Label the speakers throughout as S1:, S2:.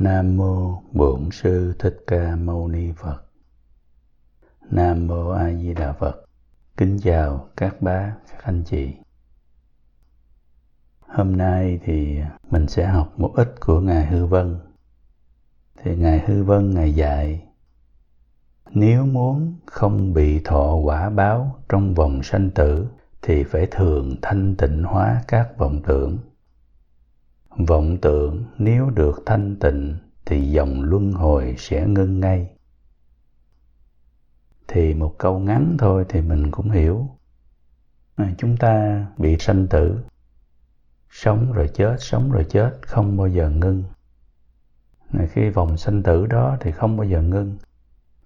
S1: Nam mô Bổn sư Thích Ca Mâu Ni Phật. Nam mô A Di Đà Phật. Kính chào các bác, các anh chị. Hôm nay thì mình sẽ học một ít của ngài Hư Vân. Thì ngài Hư Vân ngài dạy nếu muốn không bị thọ quả báo trong vòng sanh tử thì phải thường thanh tịnh hóa các vọng tưởng vọng tưởng nếu được thanh tịnh thì dòng luân hồi sẽ ngưng ngay. Thì một câu ngắn thôi thì mình cũng hiểu. À, chúng ta bị sanh tử. Sống rồi chết sống rồi chết không bao giờ ngưng. À, khi vòng sanh tử đó thì không bao giờ ngưng.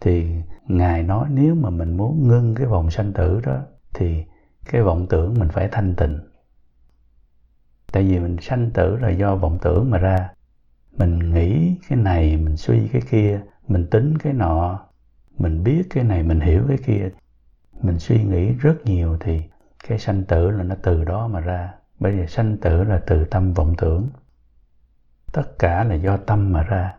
S1: Thì ngài nói nếu mà mình muốn ngưng cái vòng sanh tử đó thì cái vọng tưởng mình phải thanh tịnh tại vì mình sanh tử là do vọng tưởng mà ra. Mình nghĩ cái này, mình suy cái kia, mình tính cái nọ, mình biết cái này, mình hiểu cái kia. Mình suy nghĩ rất nhiều thì cái sanh tử là nó từ đó mà ra. Bây giờ sanh tử là từ tâm vọng tưởng. Tất cả là do tâm mà ra.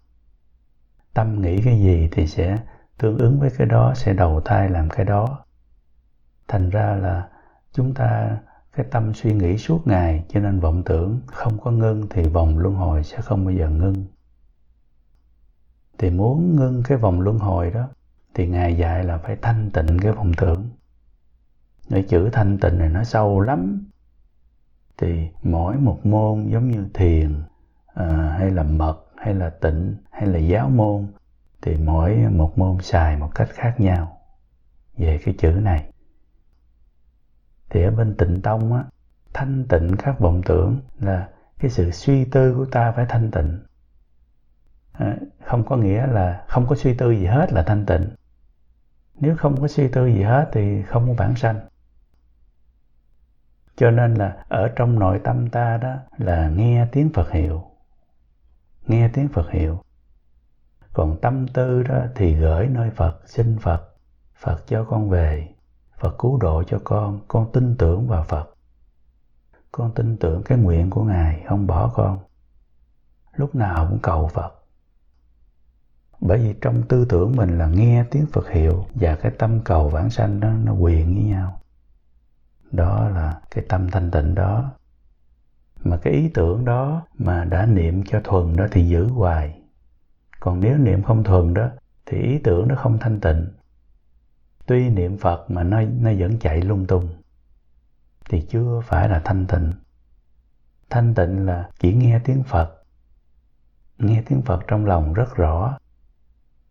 S1: Tâm nghĩ cái gì thì sẽ tương ứng với cái đó, sẽ đầu thai làm cái đó. Thành ra là chúng ta cái tâm suy nghĩ suốt ngày cho nên vọng tưởng không có ngưng thì vòng luân hồi sẽ không bao giờ ngưng. Thì muốn ngưng cái vòng luân hồi đó thì ngài dạy là phải thanh tịnh cái vọng tưởng. Cái chữ thanh tịnh này nó sâu lắm. Thì mỗi một môn giống như thiền à, hay là mật hay là tịnh hay là giáo môn thì mỗi một môn xài một cách khác nhau. Về cái chữ này thì ở bên tịnh tông á thanh tịnh các vọng tưởng là cái sự suy tư của ta phải thanh tịnh. À, không có nghĩa là không có suy tư gì hết là thanh tịnh. Nếu không có suy tư gì hết thì không có bản sanh. Cho nên là ở trong nội tâm ta đó là nghe tiếng phật hiệu. Nghe tiếng phật hiệu. Còn tâm tư đó thì gửi nơi phật xin phật phật cho con về. Phật cứu độ cho con, con tin tưởng vào Phật. Con tin tưởng cái nguyện của Ngài không bỏ con. Lúc nào cũng cầu Phật. Bởi vì trong tư tưởng mình là nghe tiếng Phật hiệu và cái tâm cầu vãng sanh đó nó quyền với nhau. Đó là cái tâm thanh tịnh đó. Mà cái ý tưởng đó mà đã niệm cho thuần đó thì giữ hoài. Còn nếu niệm không thuần đó thì ý tưởng nó không thanh tịnh tuy niệm phật mà nó nó vẫn chạy lung tung, thì chưa phải là thanh tịnh. Thanh tịnh là chỉ nghe tiếng phật, nghe tiếng phật trong lòng rất rõ.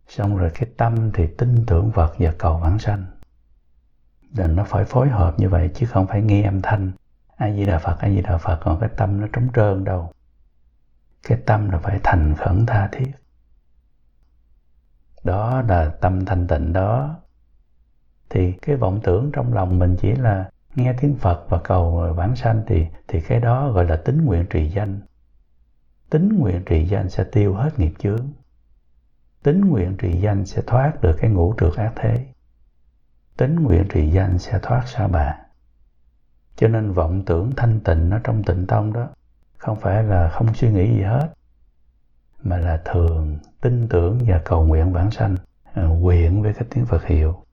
S1: Xong rồi cái tâm thì tin tưởng phật và cầu vãng sanh. Là nó phải phối hợp như vậy chứ không phải nghe âm thanh. A di đà phật a di đà phật, còn cái tâm nó trống trơn đâu. Cái tâm là phải thành khẩn tha thiết. Đó là tâm thanh tịnh đó thì cái vọng tưởng trong lòng mình chỉ là nghe tiếng Phật và cầu vãng sanh thì thì cái đó gọi là tính nguyện trì danh. Tính nguyện trì danh sẽ tiêu hết nghiệp chướng. Tính nguyện trì danh sẽ thoát được cái ngũ trượt ác thế. Tính nguyện trì danh sẽ thoát xa bà. Cho nên vọng tưởng thanh tịnh nó trong tịnh tông đó, không phải là không suy nghĩ gì hết, mà là thường tin tưởng và cầu nguyện vãng sanh à, quyện với cái tiếng Phật hiệu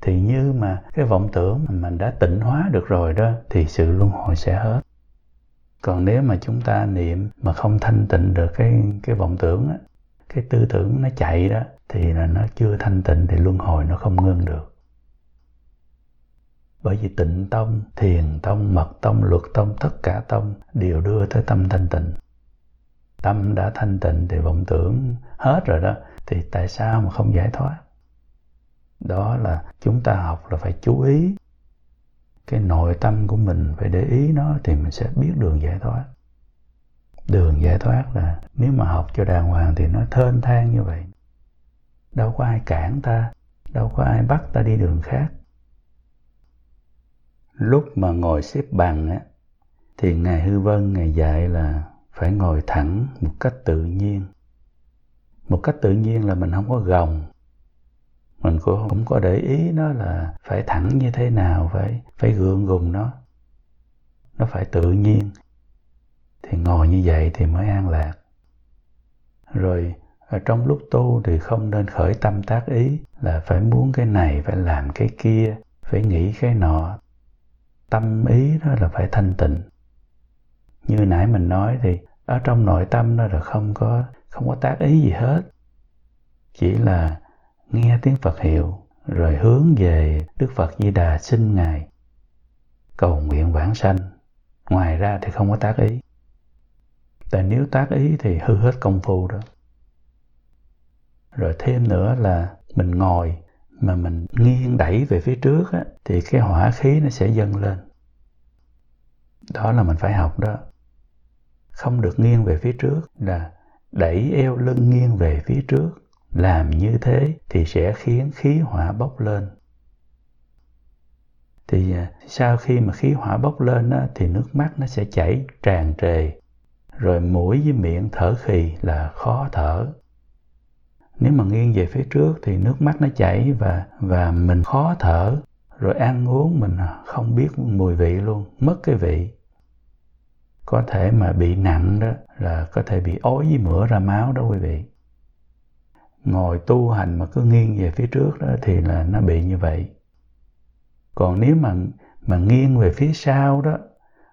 S1: thì như mà cái vọng tưởng mà mình đã tịnh hóa được rồi đó, thì sự luân hồi sẽ hết. Còn nếu mà chúng ta niệm mà không thanh tịnh được cái cái vọng tưởng á, cái tư tưởng nó chạy đó, thì là nó chưa thanh tịnh thì luân hồi nó không ngưng được. Bởi vì tịnh tông, thiền tông, mật tông, luật tông, tất cả tông đều đưa tới tâm thanh tịnh. Tâm đã thanh tịnh thì vọng tưởng hết rồi đó, thì tại sao mà không giải thoát? Đó là chúng ta học là phải chú ý. Cái nội tâm của mình phải để ý nó thì mình sẽ biết đường giải thoát. Đường giải thoát là nếu mà học cho đàng hoàng thì nó thênh thang như vậy. Đâu có ai cản ta, đâu có ai bắt ta đi đường khác. Lúc mà ngồi xếp bằng á, thì ngài hư vân, ngài dạy là phải ngồi thẳng một cách tự nhiên. Một cách tự nhiên là mình không có gồng mình cũng không có để ý nó là phải thẳng như thế nào, phải phải gượng gùng nó. Nó phải tự nhiên. Thì ngồi như vậy thì mới an lạc. Rồi, ở trong lúc tu thì không nên khởi tâm tác ý là phải muốn cái này, phải làm cái kia, phải nghĩ cái nọ. Tâm ý đó là phải thanh tịnh. Như nãy mình nói thì ở trong nội tâm đó là không có không có tác ý gì hết. Chỉ là nghe tiếng phật hiệu rồi hướng về đức phật di đà xin ngài. Cầu nguyện vãng sanh. Ngoài ra thì không có tác ý. Tại nếu tác ý thì hư hết công phu đó. Rồi thêm nữa là mình ngồi mà mình nghiêng đẩy về phía trước á, thì cái hỏa khí nó sẽ dâng lên. Đó là mình phải học đó. Không được nghiêng về phía trước là đẩy eo lưng nghiêng về phía trước làm như thế thì sẽ khiến khí hỏa bốc lên. Thì à, sau khi mà khí hỏa bốc lên á, thì nước mắt nó sẽ chảy tràn trề rồi mũi với miệng thở khì là khó thở. Nếu mà nghiêng về phía trước thì nước mắt nó chảy và và mình khó thở rồi ăn uống mình à, không biết mùi vị luôn mất cái vị. Có thể mà bị nặng đó là có thể bị ói với mửa ra máu đó quý vị ngồi tu hành mà cứ nghiêng về phía trước đó thì là nó bị như vậy. Còn nếu mà mà nghiêng về phía sau đó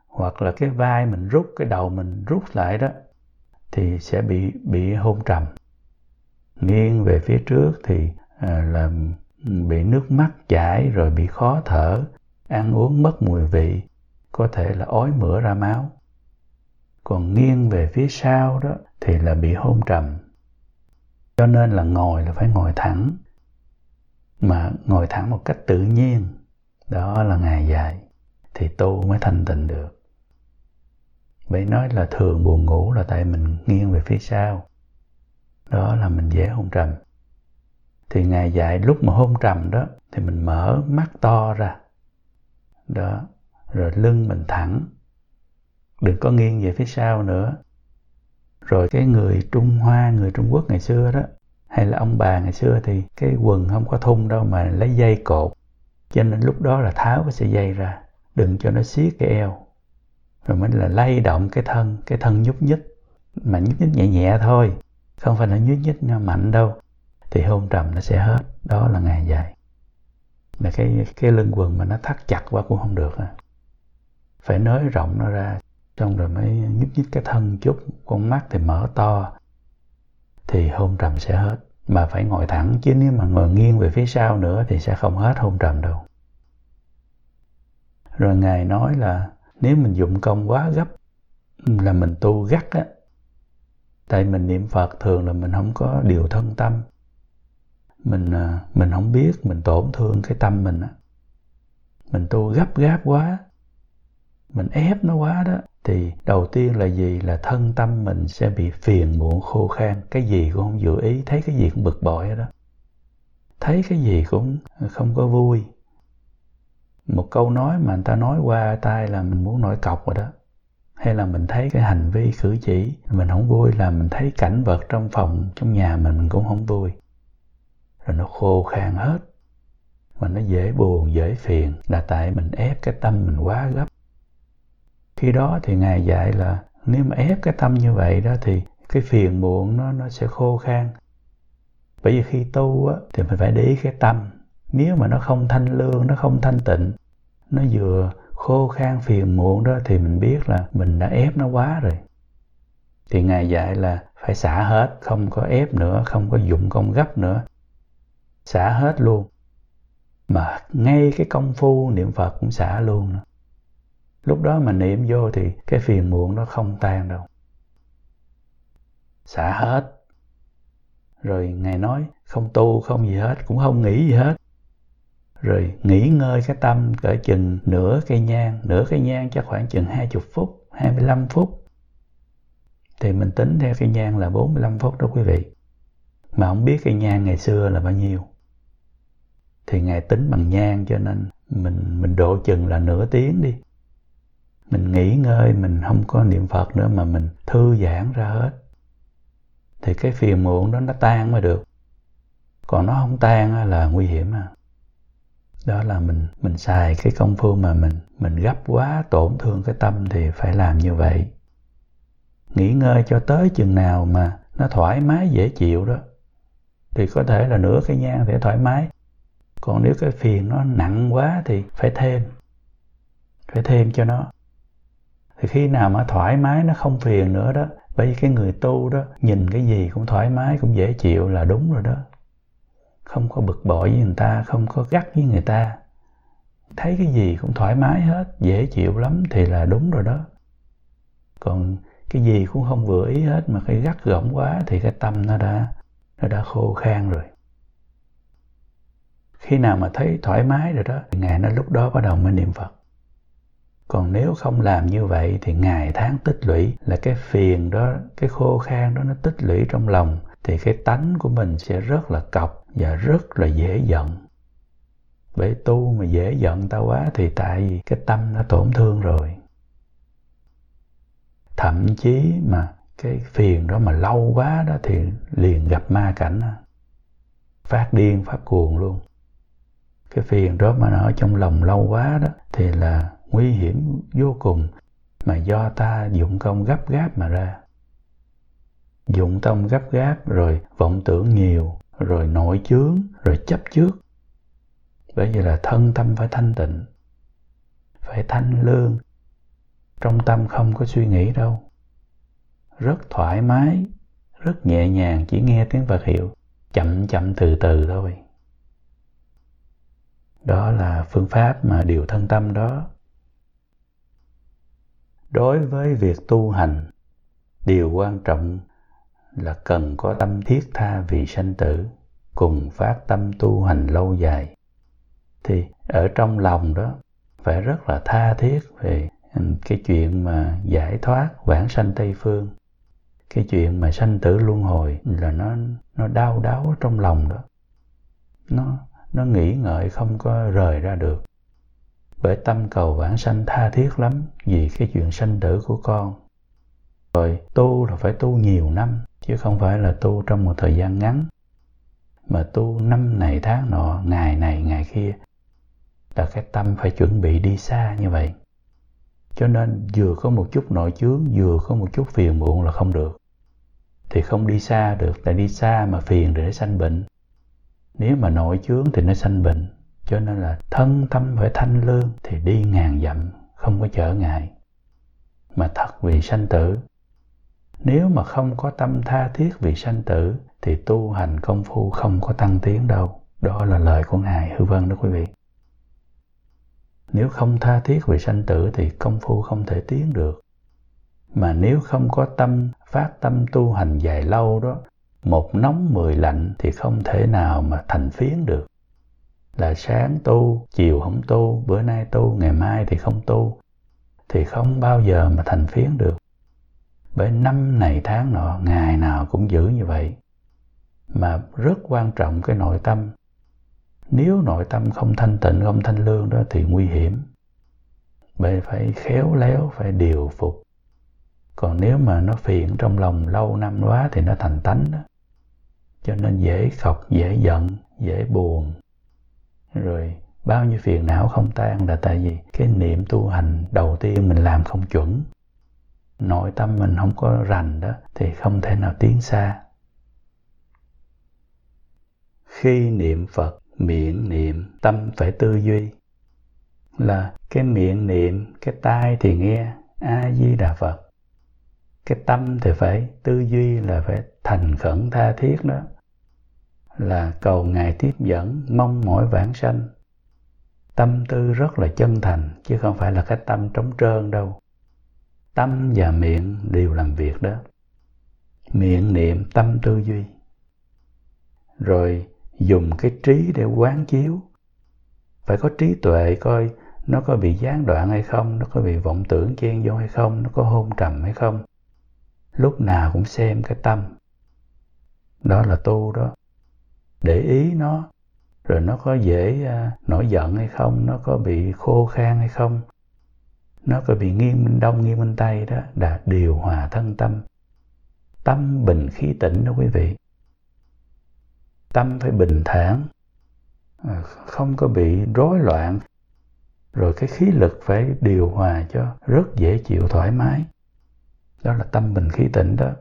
S1: hoặc là cái vai mình rút cái đầu mình rút lại đó thì sẽ bị bị hôn trầm. Nghiêng về phía trước thì à, là bị nước mắt chảy rồi bị khó thở ăn uống mất mùi vị có thể là ói mửa ra máu. Còn nghiêng về phía sau đó thì là bị hôn trầm cho nên là ngồi là phải ngồi thẳng. Mà ngồi thẳng một cách tự nhiên, đó là ngày dài thì tu mới thanh tịnh được. Vậy nói là thường buồn ngủ là tại mình nghiêng về phía sau, đó là mình dễ hôn trầm. Thì ngài dạy lúc mà hôn trầm đó, thì mình mở mắt to ra, đó, rồi lưng mình thẳng. Đừng có nghiêng về phía sau nữa rồi cái người trung hoa, người trung quốc ngày xưa đó, hay là ông bà ngày xưa thì cái quần không có thun đâu mà lấy dây cột. Cho nên lúc đó là tháo cái sợi dây ra đừng cho nó xiết cái eo. Rồi mới là lay động cái thân cái thân nhúc nhích. Mà nhúc nhích nhẹ nhẹ thôi, không phải là nhúc nhích mạnh đâu, thì hôn trầm nó sẽ hết. Đó là ngày dài. Là cái cái lưng quần mà nó thắt chặt quá cũng không được à. phải nới rộng nó ra xong rồi mới nhúc nhích cái thân chút, con mắt thì mở to, thì hôn trầm sẽ hết. Mà phải ngồi thẳng, chứ nếu mà ngồi nghiêng về phía sau nữa thì sẽ không hết hôn trầm đâu. Rồi ngài nói là, nếu mình dụng công quá gấp, là mình tu gắt á. Tại mình niệm phật thường là mình không có điều thân tâm. Mình à, mình không biết, mình tổn thương cái tâm mình á. Mình tu gấp gáp quá, mình ép nó quá đó thì đầu tiên là gì? Là thân tâm mình sẽ bị phiền muộn, khô khan. Cái gì cũng không dự ý, thấy cái gì cũng bực bội đó thấy cái gì cũng không có vui. Một câu nói mà người ta nói qua tai là mình muốn nổi cọc rồi đó. Hay là mình thấy cái hành vi cử chỉ, mình không vui là mình thấy cảnh vật trong phòng, trong nhà mình mình cũng không vui. Rồi nó khô khan hết. Mà nó dễ buồn, dễ phiền. Là tại mình ép cái tâm mình quá gấp khi đó thì ngài dạy là nếu mà ép cái tâm như vậy đó thì cái phiền muộn nó nó sẽ khô khan. Bởi vì khi tu á, thì mình phải để ý cái tâm. Nếu mà nó không thanh lương nó không thanh tịnh nó vừa khô khan phiền muộn đó thì mình biết là mình đã ép nó quá rồi. Thì ngài dạy là phải xả hết không có ép nữa không có dụng công gấp nữa. Xả hết luôn. Mà ngay cái công phu niệm phật cũng xả luôn nữa lúc đó mà niệm vô thì cái phiền muộn nó không tan đâu. Xả hết. Rồi ngài nói, không tu, không gì hết, cũng không nghĩ gì hết. Rồi nghỉ ngơi cái tâm cỡ chừng nửa cây nhang, nửa cây nhang cho khoảng chừng 20 phút 25 phút. Thì mình tính theo cây nhang là 45 phút đó quý vị. Mà không biết cây nhang ngày xưa là bao nhiêu. Thì ngài tính bằng nhang cho nên mình mình độ chừng là nửa tiếng đi mình nghỉ ngơi, mình không có niệm phật nữa mà mình thư giãn ra hết. Thì cái phiền muộn đó nó tan mới được. Còn nó không tan là nguy hiểm à đó là mình mình xài cái công phu mà mình mình gấp quá tổn thương cái tâm thì phải làm như vậy. Nghỉ ngơi cho tới chừng nào mà nó thoải mái, dễ chịu đó, thì có thể là nửa cái nhang để thoải mái. Còn nếu cái phiền nó nặng quá thì phải thêm phải thêm cho nó thì khi nào mà thoải mái nó không phiền nữa đó bởi vì cái người tu đó nhìn cái gì cũng thoải mái, cũng dễ chịu là đúng rồi đó. Không có bực bội với người ta, không có gắt với người ta. Thấy cái gì cũng thoải mái hết, dễ chịu lắm thì là đúng rồi đó. Còn cái gì cũng không vừa ý hết mà cái gắt gỏng quá thì cái tâm nó đã nó đã khô khan rồi. Khi nào mà thấy thoải mái rồi đó ngài nó lúc đó bắt đầu mới niệm phật còn nếu không làm như vậy thì ngày tháng tích lũy là cái phiền đó, cái khô khan đó nó tích lũy trong lòng, thì cái tánh của mình sẽ rất là cọc và rất là dễ giận. Bởi tu mà dễ giận ta quá thì tại vì cái tâm nó tổn thương rồi. Thậm chí mà cái phiền đó mà lâu quá đó thì liền gặp ma cảnh phát điên, phát cuồng luôn. Cái phiền đó mà nó ở trong lòng lâu quá đó thì là nguy hiểm vô cùng mà do ta dụng công gấp gáp mà ra. Dụng tâm gấp gáp rồi vọng tưởng nhiều, rồi nội chướng, rồi chấp trước. Bởi vì là thân tâm phải thanh tịnh, phải thanh lương. Trong tâm không có suy nghĩ đâu. Rất thoải mái, rất nhẹ nhàng, chỉ nghe tiếng phật hiệu, chậm chậm từ từ thôi. Đó là phương pháp mà điều thân tâm đó đối với việc tu hành, điều quan trọng là cần có tâm thiết tha vì sanh tử, cùng phát tâm tu hành lâu dài. Thì ở trong lòng đó, phải rất là tha thiết về cái chuyện mà giải thoát vãng sanh tây phương. Cái chuyện mà sanh tử luân hồi là nó nó đau đáu trong lòng đó. Nó nó nghĩ ngợi không có rời ra được bởi tâm cầu vãng sanh tha thiết lắm vì cái chuyện sanh tử của con. Rồi tu là phải tu nhiều năm, chứ không phải là tu trong một thời gian ngắn. Mà tu năm này tháng nọ, ngày này, ngày kia, là cái tâm phải chuẩn bị đi xa như vậy. Cho nên vừa có một chút nội chướng, vừa có một chút phiền muộn là không được. Thì không đi xa được, tại đi xa mà phiền để sanh bệnh. Nếu mà nội chướng thì nó sanh bệnh cho nên là thân tâm phải thanh lương thì đi ngàn dặm, không có trở ngại. Mà thật vì sanh tử. Nếu mà không có tâm tha thiết vì sanh tử, thì tu hành công phu không có tăng tiến đâu. Đó là lời của ngài, hư vân đó quý vị. Nếu không tha thiết vì sanh tử thì công phu không thể tiến được. Mà nếu không có tâm, phát tâm tu hành dài lâu đó, một nóng mười lạnh thì không thể nào mà thành phiến được là sáng tu, chiều không tu, bữa nay tu, ngày mai thì không tu, thì không bao giờ mà thành phiến được. Bởi năm này tháng nọ, ngày nào cũng giữ như vậy. Mà rất quan trọng cái nội tâm. Nếu nội tâm không thanh tịnh, không thanh lương đó thì nguy hiểm. Bởi phải khéo léo, phải điều phục. Còn nếu mà nó phiền trong lòng lâu năm quá thì nó thành tánh đó. Cho nên dễ khóc, dễ giận, dễ buồn rồi bao nhiêu phiền não không tan là tại vì cái niệm tu hành đầu tiên mình làm không chuẩn. Nội tâm mình không có rành đó thì không thể nào tiến xa. Khi niệm phật, miệng niệm, tâm phải tư duy. Là cái miệng niệm, cái tai thì nghe a di đà phật. Cái tâm thì phải tư duy là phải thành khẩn tha thiết đó là cầu ngài tiếp dẫn mong mỏi vãng sanh. Tâm tư rất là chân thành, chứ không phải là cái tâm trống trơn đâu. Tâm và miệng đều làm việc đó. Miệng niệm, tâm tư duy. Rồi dùng cái trí để quán chiếu. Phải có trí tuệ coi nó có bị gián đoạn hay không, nó có bị vọng tưởng chen vô hay không, nó có hôn trầm hay không. Lúc nào cũng xem cái tâm. Đó là tu đó để ý nó, rồi nó có dễ à, nổi giận hay không, nó có bị khô khan hay không, nó có bị nghiêng bên đông, nghiêng bên tây đó, là điều hòa thân tâm. Tâm bình khí tĩnh đó quý vị. Tâm phải bình thản à, không có bị rối loạn. Rồi cái khí lực phải điều hòa cho rất dễ chịu thoải mái. Đó là tâm bình khí tĩnh đó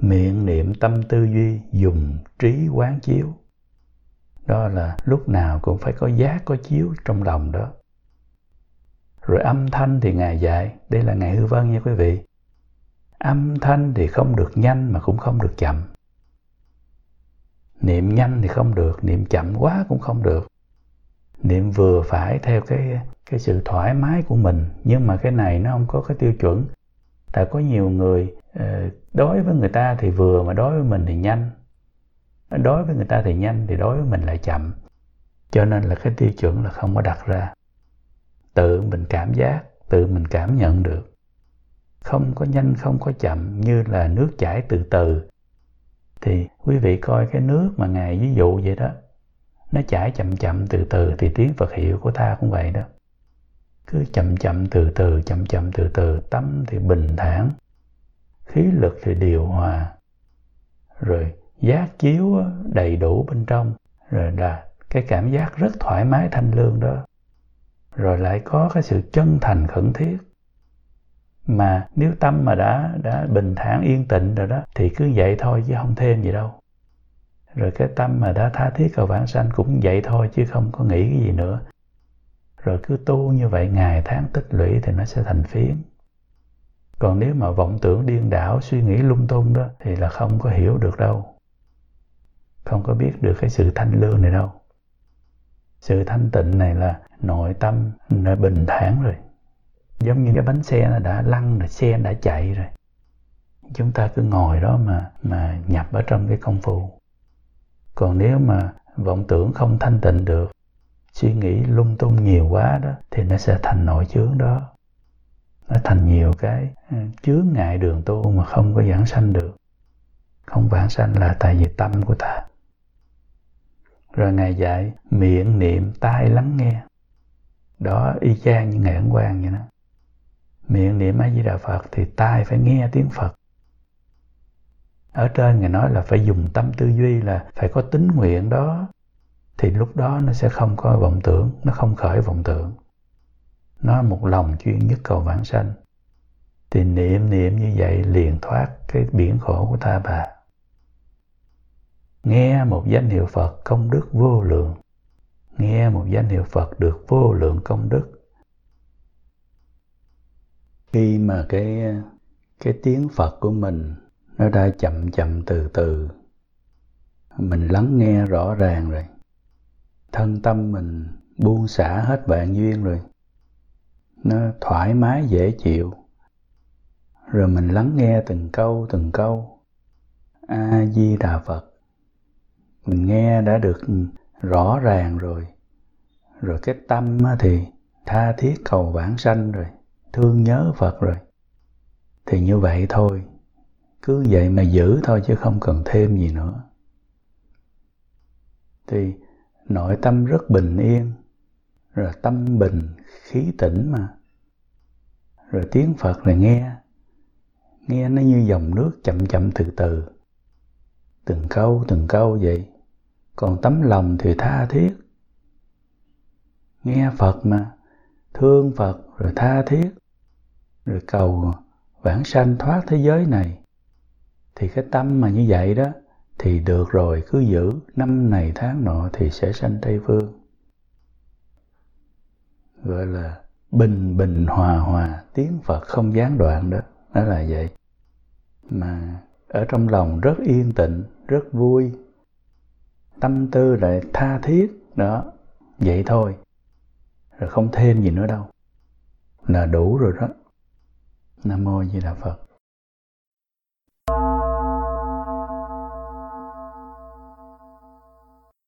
S1: miệng niệm tâm tư duy, dùng trí quán chiếu. Đó là lúc nào cũng phải có giác có chiếu trong lòng đó. Rồi âm thanh thì ngài dạy. Đây là ngài hư vân nha quý vị. Âm thanh thì không được nhanh mà cũng không được chậm. Niệm nhanh thì không được, niệm chậm quá cũng không được. Niệm vừa phải theo cái cái sự thoải mái của mình, nhưng mà cái này nó không có cái tiêu chuẩn tại có nhiều người ờ, đối với người ta thì vừa mà đối với mình thì nhanh. Đối với người ta thì nhanh thì đối với mình lại chậm. Cho nên là cái tiêu chuẩn là không có đặt ra. Tự mình cảm giác, tự mình cảm nhận được. Không có nhanh, không có chậm, như là nước chảy từ từ. Thì quý vị coi cái nước mà ngài ví dụ vậy đó, nó chảy chậm chậm từ từ thì tiếng Phật hiệu của ta cũng vậy đó cứ chậm chậm từ từ, chậm chậm từ từ, tâm thì bình thản, khí lực thì điều hòa. Rồi giác chiếu đầy đủ bên trong. Rồi là cái cảm giác rất thoải mái thanh lương đó. Rồi lại có cái sự chân thành khẩn thiết. Mà nếu tâm mà đã đã bình thản, yên tịnh rồi đó, thì cứ vậy thôi chứ không thêm gì đâu. Rồi cái tâm mà đã tha thiết cầu vãng sanh cũng vậy thôi chứ không có nghĩ cái gì nữa rồi cứ tu như vậy ngày tháng tích lũy thì nó sẽ thành phiến. Còn nếu mà vọng tưởng điên đảo, suy nghĩ lung tung đó, thì là không có hiểu được đâu. Không có biết được cái sự thanh lương này đâu. Sự thanh tịnh này là nội tâm, nó bình thản rồi. Giống như cái bánh xe nó đã lăn rồi, xe đã chạy rồi. Chúng ta cứ ngồi đó mà mà nhập ở trong cái công phu. Còn nếu mà vọng tưởng không thanh tịnh được suy nghĩ lung tung nhiều quá đó, thì nó sẽ thành nội chướng đó. Nó thành nhiều cái ừ, chướng ngại đường tu mà không có giảng sanh được. Không vãng sanh là tại vì tâm của ta. Rồi ngài dạy, miệng niệm, tai lắng nghe. Đó, y chang như ngày ấn quang vậy đó. Miệng niệm a di đà phật thì tai phải nghe tiếng phật. Ở trên ngài nói là phải dùng tâm tư duy là phải có tính nguyện đó thì lúc đó nó sẽ không có vọng tưởng, nó không khởi vọng tưởng. Nó một lòng chuyên nhất cầu vãng sanh. Thì niệm niệm như vậy liền thoát cái biển khổ của ta bà. Nghe một danh hiệu phật công đức vô lượng. Nghe một danh hiệu phật được vô lượng công đức. Khi mà cái cái tiếng phật của mình nó đã chậm chậm từ từ, mình lắng nghe rõ ràng rồi thân tâm mình buông xả hết vạn duyên rồi. Nó thoải mái, dễ chịu. Rồi mình lắng nghe từng câu từng câu. A di đà phật. Mình nghe đã được rõ ràng rồi. Rồi cái tâm thì tha thiết cầu vãng sanh rồi. Thương nhớ phật rồi. Thì như vậy thôi. Cứ vậy mà giữ thôi chứ không cần thêm gì nữa. Thì nội tâm rất bình yên, rồi tâm bình, khí tĩnh mà. Rồi tiếng phật là nghe nghe nó như dòng nước chậm chậm từ từ. Từng câu từng câu vậy, còn tấm lòng thì tha thiết. Nghe phật mà, thương phật rồi tha thiết. Rồi cầu vãng sanh thoát thế giới này. Thì cái tâm mà như vậy đó thì được rồi, cứ giữ năm này tháng nọ thì sẽ sanh tây phương. Gọi là bình bình hòa hòa, tiếng phật không gián đoạn đó đó là vậy. Mà ở trong lòng rất yên tịnh rất vui. Tâm tư lại tha thiết, đó, vậy thôi. Rồi không thêm gì nữa đâu. Là đủ rồi đó. Nam mô di đà phật.